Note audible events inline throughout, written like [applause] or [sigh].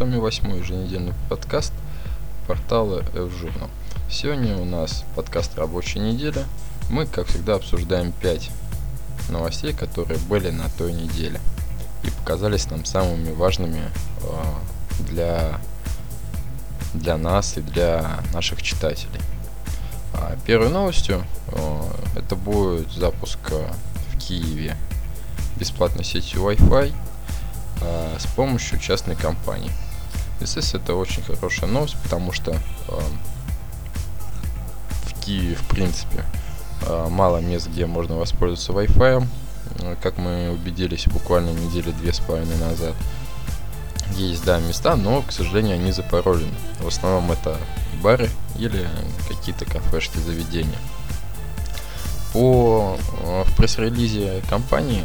вами восьмой еженедельный подкаст портала F-Journal. Сегодня у нас подкаст рабочей недели. Мы, как всегда, обсуждаем 5 новостей, которые были на той неделе и показались нам самыми важными э, для, для нас и для наших читателей. А первой новостью э, это будет запуск в Киеве бесплатной сети Wi-Fi с помощью частной компании. Естественно, это очень хорошая новость, потому что э, в Киеве, в принципе, э, мало мест, где можно воспользоваться Wi-Fi. Как мы убедились буквально недели две с половиной назад. Есть, да, места, но, к сожалению, они запаролены. В основном это бары или какие-то кафешки, заведения. По в пресс-релизе компании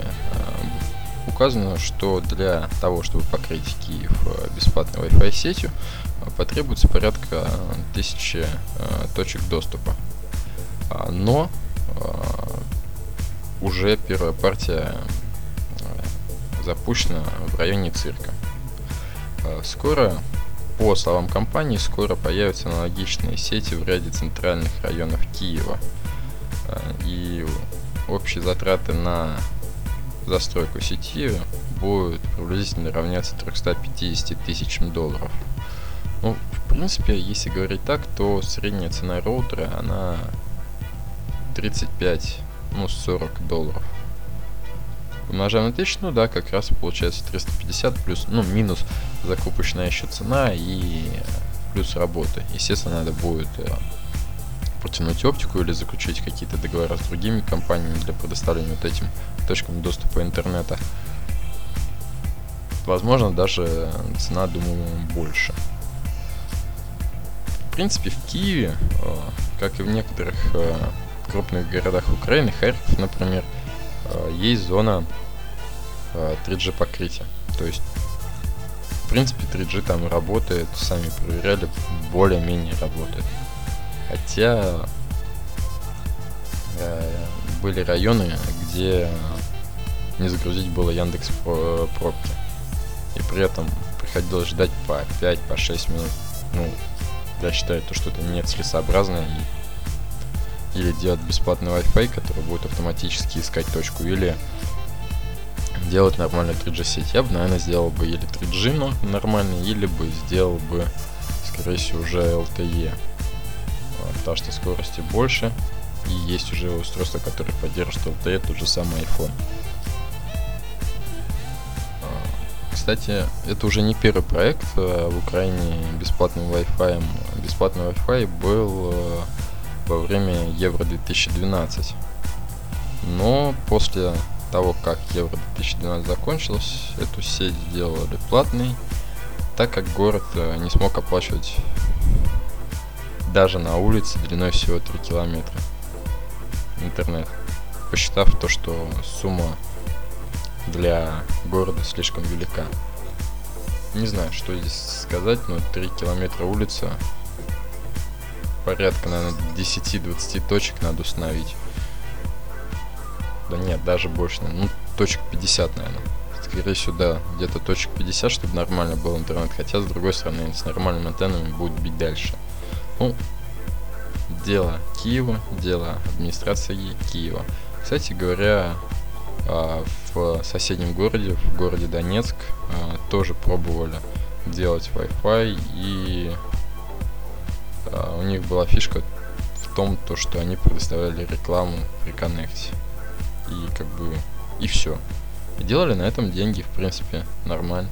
указано, что для того, чтобы покрыть Киев э, бесплатной Wi-Fi сетью, э, потребуется порядка тысячи э, точек доступа. А, но уже первая партия запущена в районе цирка. Скоро, по словам компании, скоро появятся аналогичные сети в ряде центральных районов Киева. И общие затраты на застройку сети будет приблизительно равняться 350 тысячам долларов. Ну, в принципе, если говорить так, то средняя цена роутера, она 35, ну, 40 долларов. Умножаем на 1000, ну да, как раз получается 350 плюс, ну, минус закупочная еще цена и плюс работы. Естественно, надо будет э, протянуть оптику или заключить какие-то договора с другими компаниями для предоставления вот этим точкам доступа интернета. Возможно, даже цена, думаю, больше. В принципе, в Киеве, э, как и в некоторых э, крупных городах Украины, Харьков, например, э, есть зона 3G покрытия. То есть, в принципе, 3G там работает, сами проверяли, более-менее работает. Хотя э, были районы, где не загрузить было Яндекс пробки. И при этом приходилось ждать по 5, по 6 минут. Ну, я считаю, то, что это не целесообразно и или делать бесплатный Wi-Fi, который будет автоматически искать точку, или делать нормальную 3G сеть. Я бы, наверное, сделал бы или 3G но нормальный, или бы сделал бы, скорее всего, уже LTE потому что скорости больше, и есть уже устройства, которые поддерживают LTE, тот же самый iPhone. А, кстати, это уже не первый проект а, в Украине бесплатным Wi-Fi. Бесплатный Wi-Fi был а, во время Евро 2012. Но после того, как Евро 2012 закончилось, эту сеть сделали платной, так как город не смог оплачивать даже на улице длиной всего 3 километра. Интернет. Посчитав то, что сумма для города слишком велика. Не знаю, что здесь сказать, но 3 километра улица порядка, наверное, 10-20 точек надо установить. Да нет, даже больше, ну, точек 50, наверное. Скорее всего, да, где-то точек 50, чтобы нормально был интернет. Хотя, с другой стороны, с нормальными антеннами будет бить дальше. Ну, дело Киева, дело администрации Киева. Кстати говоря, а, в соседнем городе, в городе Донецк, а, тоже пробовали делать Wi-Fi, и а, у них была фишка в том, то, что они предоставляли рекламу при коннекте. И как бы и все. Делали на этом деньги, в принципе, нормально.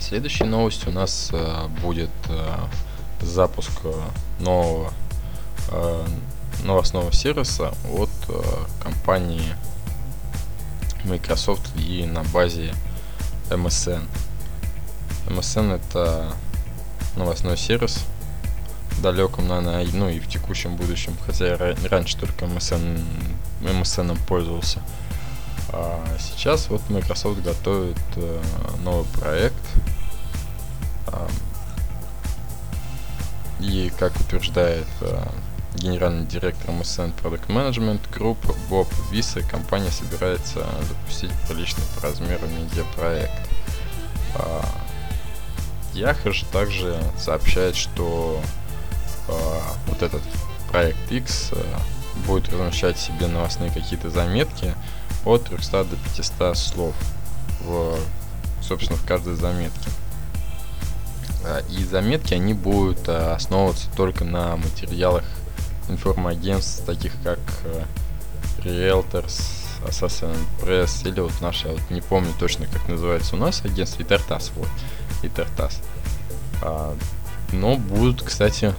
Следующей новостью у нас э, будет э, запуск э, нового новостного сервиса от компании Microsoft и на базе MSN. MSN это новостной сервис в далеком, наверное, ну и в текущем будущем, хотя я раньше только MSN, MSN пользовался. А сейчас вот Microsoft готовит э, новый проект. Э, и, как утверждает э, генеральный директор MSN Product Management Group Боб Виса, компания собирается запустить приличный по размеру медиапроект. Яха же также сообщает, что э, вот этот проект X э, будет размещать себе новостные какие-то заметки от 300 до 500 слов в, собственно, в каждой заметке. Э, и заметки, они будут э, основываться только на материалах информагентств, таких как э, Realtors, Assassin Press или вот наша, вот не помню точно, как называется у нас агентство, Итертас, вот, Итертас. А, но будут, кстати,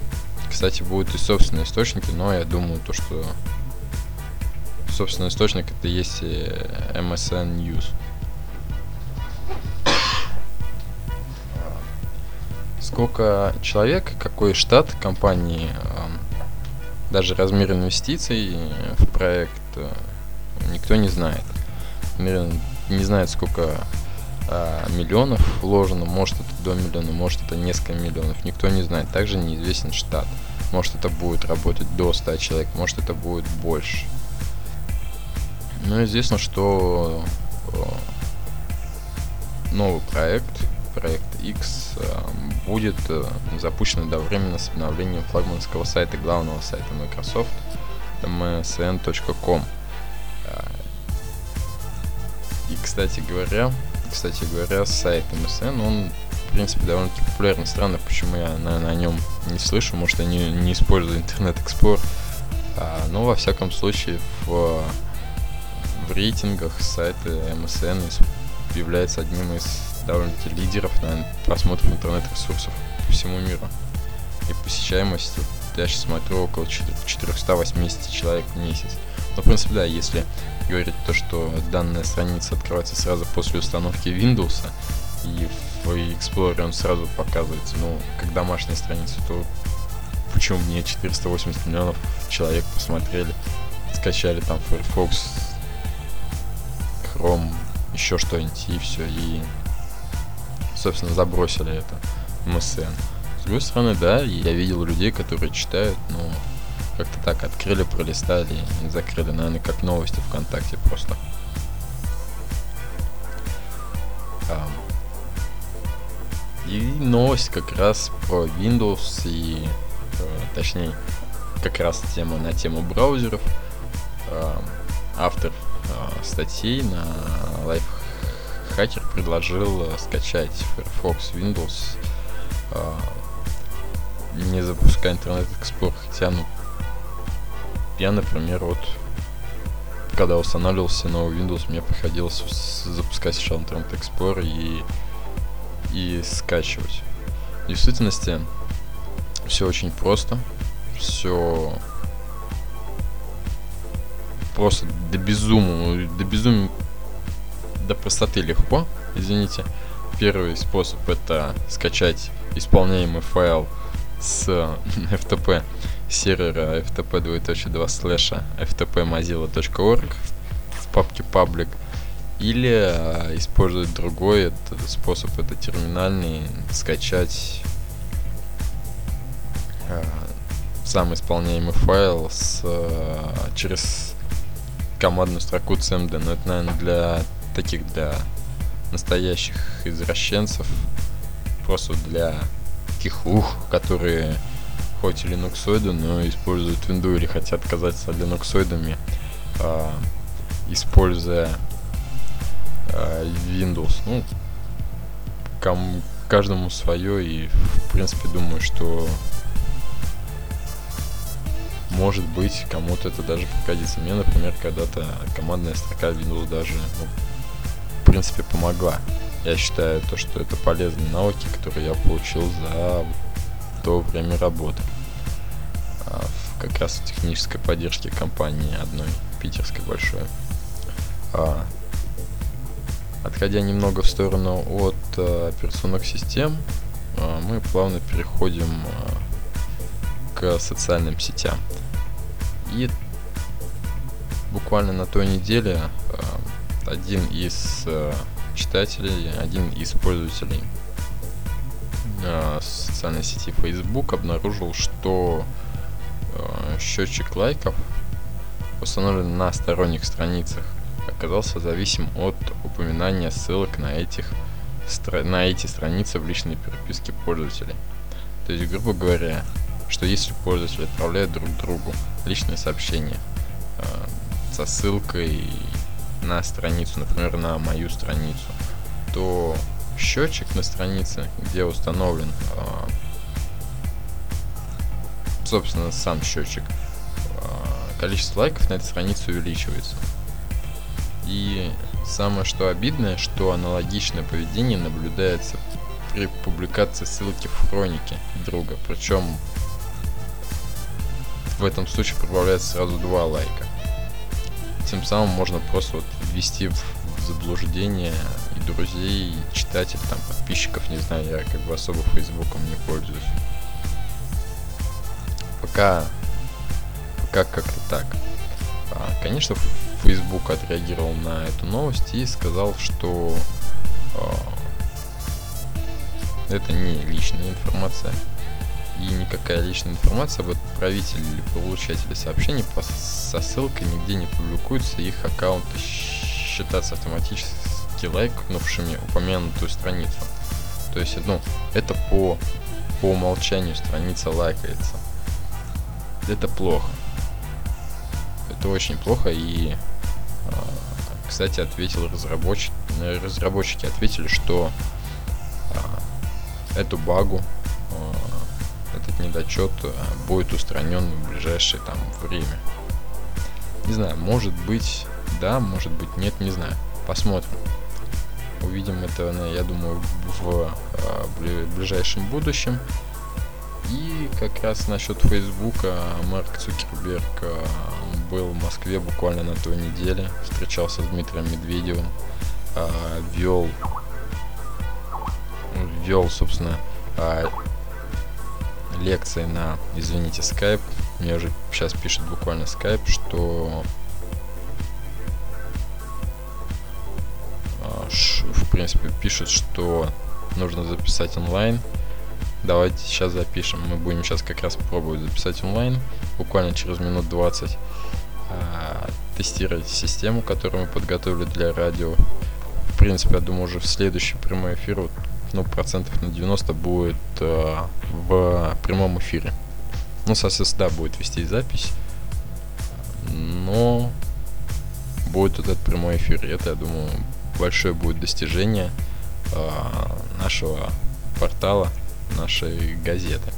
кстати, будут и собственные источники, но я думаю, то, что собственный источник это есть MSN News. Сколько человек, какой штат компании, даже размер инвестиций в проект э, никто не знает. Не знает, сколько миллионов вложено, может это до миллиона, может это несколько миллионов, никто не знает. Также неизвестен штат. Может это будет работать до 100 человек, может это будет больше. Но известно, что новый проект, проект X, будет э, запущен одновременно с обновлением флагманского сайта, главного сайта Microsoft, msn.com. И, кстати говоря, кстати говоря, сайт MSN, он, в принципе, довольно-таки популярный. Странно, почему я, наверное, о нем не слышу. Может, я не, не использую интернет Explorer. Но, во всяком случае, в, в рейтингах сайта MSN является одним из довольно-таки лидеров, наверное, просмотров интернет-ресурсов по всему миру. И посещаемость, я сейчас смотрю, около 480 человек в месяц. Но, в принципе, да, если говорить то, что данная страница открывается сразу после установки Windows, и в Explorer он сразу показывается, ну, как домашняя страница, то почему мне 480 миллионов человек посмотрели, скачали там Firefox, Chrome, еще что-нибудь, и все, и, собственно, забросили это MSN. С другой стороны, да, я видел людей, которые читают, но как-то так открыли, пролистали и закрыли. Наверное, как новости ВКонтакте просто. И новость как раз про Windows и, э, точнее, как раз тема на тему браузеров. Автор статей на Lifehacker предложил э, скачать Firefox Windows не запуская интернет Explorer, хотя, ну, я, например, вот когда устанавливался новый Windows, мне приходилось запускать сначала Internet Explorer и, и скачивать. В действительности все очень просто. Все просто до безумия, до безумия, до простоты легко, извините. Первый способ это скачать исполняемый файл с [laughs] FTP сервера ftp 2.2 слэша ftpmozilla.org в папке public или а, использовать другой это способ, это терминальный, скачать а, сам исполняемый файл с, а, через командную строку cmd. Но это, наверное, для таких, для настоящих извращенцев, просто для таких ух, которые хоть и линуксоиды, но используют Windows или хотят отказаться от линуксоидами, э, используя э, Windows. Ну, кому, каждому свое, и в принципе думаю, что может быть кому-то это даже пригодится. Мне, например, когда-то командная строка Windows даже, ну, в принципе, помогла. Я считаю то, что это полезные навыки, которые я получил за то время работы как раз в технической поддержке компании одной питерской большой. А, отходя немного в сторону от а, операционных систем, а, мы плавно переходим а, к социальным сетям. И буквально на той неделе а, один из а, читателей, один из пользователей а, социальной сети Facebook обнаружил, что Э, счетчик лайков, установленный на сторонних страницах, оказался зависим от упоминания ссылок на этих на эти страницы в личной переписке пользователей. То есть, грубо говоря, что если пользователь отправляет друг другу личные сообщения э, со ссылкой на страницу, например, на мою страницу, то счетчик на странице, где установлен, э, собственно, сам счетчик, э, количество лайков на этой странице увеличивается. И самое что обидное, что аналогичное поведение наблюдается при публикации ссылки в хронике друга. Причем в этом случае прибавляется сразу два лайка. Тем самым можно просто вот ввести в заблуждение и друзей, и читателей, там, подписчиков, не знаю, я как бы особо фейсбуком не пользуюсь. Пока, пока как-то так. А, конечно, Facebook отреагировал на эту новость и сказал, что э, это не личная информация и никакая личная информация об отправителе или получателе сообщений по, со ссылкой нигде не публикуется, их аккаунты считаться автоматически лайкнувшими упомянутую страницу. То есть, ну, это по, по умолчанию страница лайкается. Это плохо. Это очень плохо и а, кстати, ответил разработчик, разработчики ответили, что а, эту багу этот недочет э, будет устранен в ближайшее там время. Не знаю, может быть да, может быть нет, не знаю. Посмотрим. Увидим это, я думаю, в э, ближайшем будущем. И как раз насчет Фейсбука Марк Цукерберг э, был в Москве буквально на той неделе, встречался с Дмитрием Медведевым, вел, вел, собственно, лекции на, извините, Skype. Мне уже сейчас пишет буквально Skype, что а, в принципе пишет, что нужно записать онлайн. Давайте сейчас запишем. Мы будем сейчас как раз пробовать записать онлайн, буквально через минут 20. А, тестировать систему, которую мы подготовили для радио. В принципе, я думаю, уже в следующий прямой эфир вот ну, процентов на 90 будет э, в прямом эфире. Ну, соответственно, да, будет вести запись, но будет вот этот прямой эфир. Это, я думаю, большое будет достижение э, нашего портала, нашей газеты.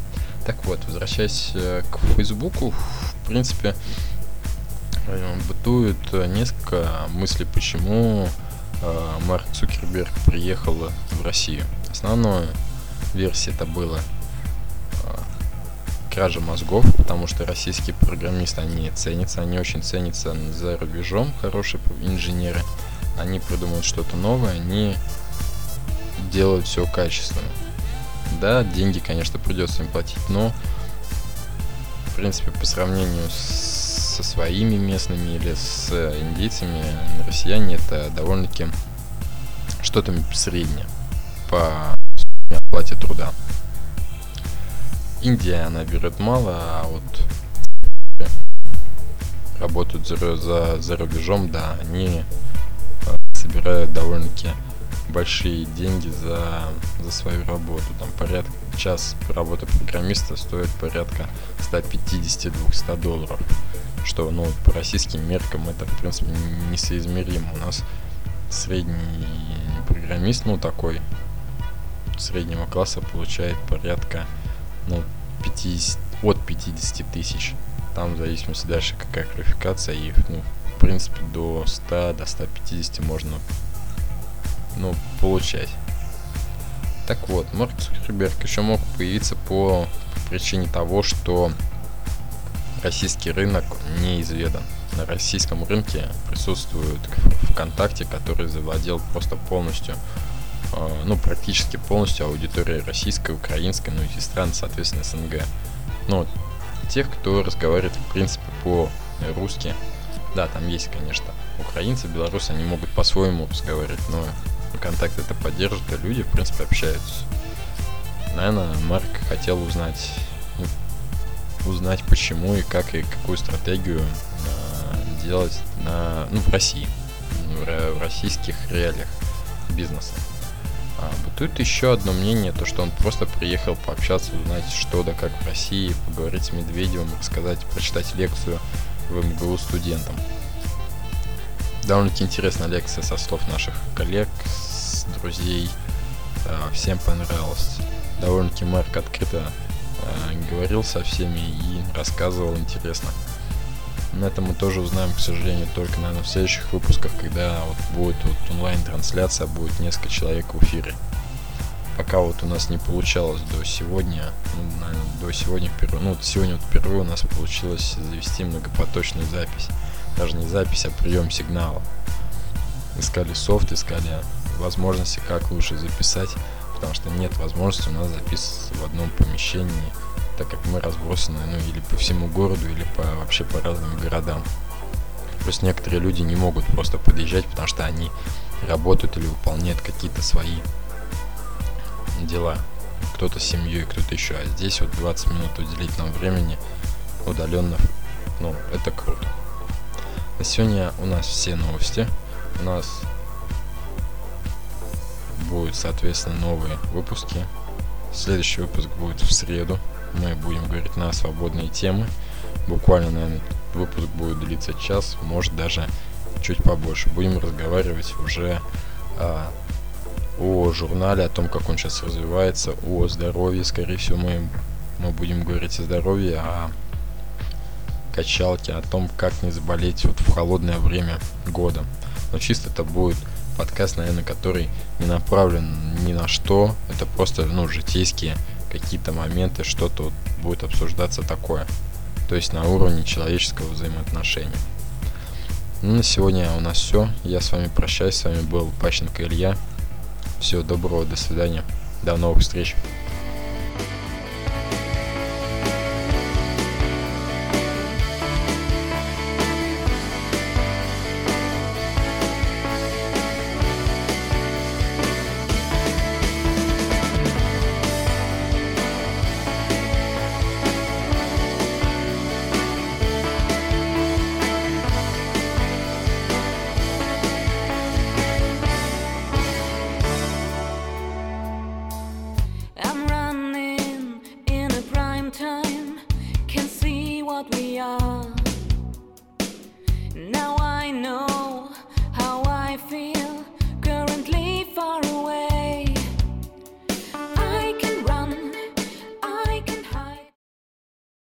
Так вот, возвращаясь э, к Фейсбуку, в принципе, э, бытует несколько мыслей, почему э, Марк Цукерберг приехал в Россию. Основная версия это было э, кража мозгов, потому что российские программисты, они ценятся, они очень ценятся за рубежом, хорошие инженеры. Они придумывают что-то новое, они делают все качественно. Да, деньги, конечно, придется им платить, но в принципе по сравнению со своими местными или с индейцами, россияне это довольно-таки что-то среднее по оплате труда. Индия, она берет мало, а вот работают за, за, за рубежом, да, они э, собирают довольно-таки большие деньги за, за свою работу. Там порядка час работы программиста стоит порядка 150-200 долларов. Что, ну, по российским меркам это, в принципе, несоизмеримо. У нас средний программист, ну, такой среднего класса получает порядка ну, 50, от 50 тысяч. Там в зависимости дальше какая квалификация и ну, в принципе до 100, до 150 можно ну, получать. Так вот, Марк Цукерберг еще мог появиться по, причине того, что российский рынок неизведан. На российском рынке присутствует ВКонтакте, который завладел просто полностью ну, практически полностью аудитория российская, украинская, ну и стран, соответственно, СНГ. Ну, тех, кто разговаривает, в принципе, по-русски. Да, там есть, конечно, украинцы, белорусы, они могут по-своему разговаривать, но контакт это поддержит, и люди, в принципе, общаются. Наверное, Марк хотел узнать, ну, узнать почему и как и какую стратегию э, делать на, ну, в России, в, в российских реалиях бизнеса. А, бытует еще одно мнение, то что он просто приехал пообщаться, узнать что да как в России, поговорить с Медведевым, сказать, прочитать лекцию в МГУ студентам. Довольно-таки интересная лекция со слов наших коллег, с друзей. А, всем понравилось. Довольно-таки Марк открыто а, говорил со всеми и рассказывал интересно. На этом мы тоже узнаем, к сожалению, только, наверное, в следующих выпусках, когда вот будет вот онлайн-трансляция, будет несколько человек в эфире. Пока вот у нас не получалось до сегодня, ну, наверное, до сегодня впервые, ну, вот сегодня вот впервые у нас получилось завести многопоточную запись. Даже не запись, а прием сигнала. Искали софт, искали возможности, как лучше записать, потому что нет возможности у нас записываться в одном помещении так как мы разбросаны, ну, или по всему городу, или по, вообще по разным городам. Плюс некоторые люди не могут просто подъезжать, потому что они работают или выполняют какие-то свои дела. Кто-то с семьей, кто-то еще. А здесь вот 20 минут уделить нам времени удаленно, ну, это круто. На сегодня у нас все новости. У нас будут, соответственно, новые выпуски. Следующий выпуск будет в среду мы будем говорить на свободные темы. Буквально, наверное, выпуск будет длиться час, может даже чуть побольше. Будем разговаривать уже а, о журнале, о том, как он сейчас развивается, о здоровье. Скорее всего, мы, мы будем говорить о здоровье, о качалке, о том, как не заболеть вот в холодное время года. Но чисто это будет подкаст, наверное, который не направлен ни на что. Это просто, ну, житейские какие-то моменты, что-то вот будет обсуждаться такое. То есть на уровне человеческого взаимоотношения. Ну, на сегодня у нас все. Я с вами прощаюсь. С вами был Пащенко Илья. Всего доброго, до свидания. До новых встреч.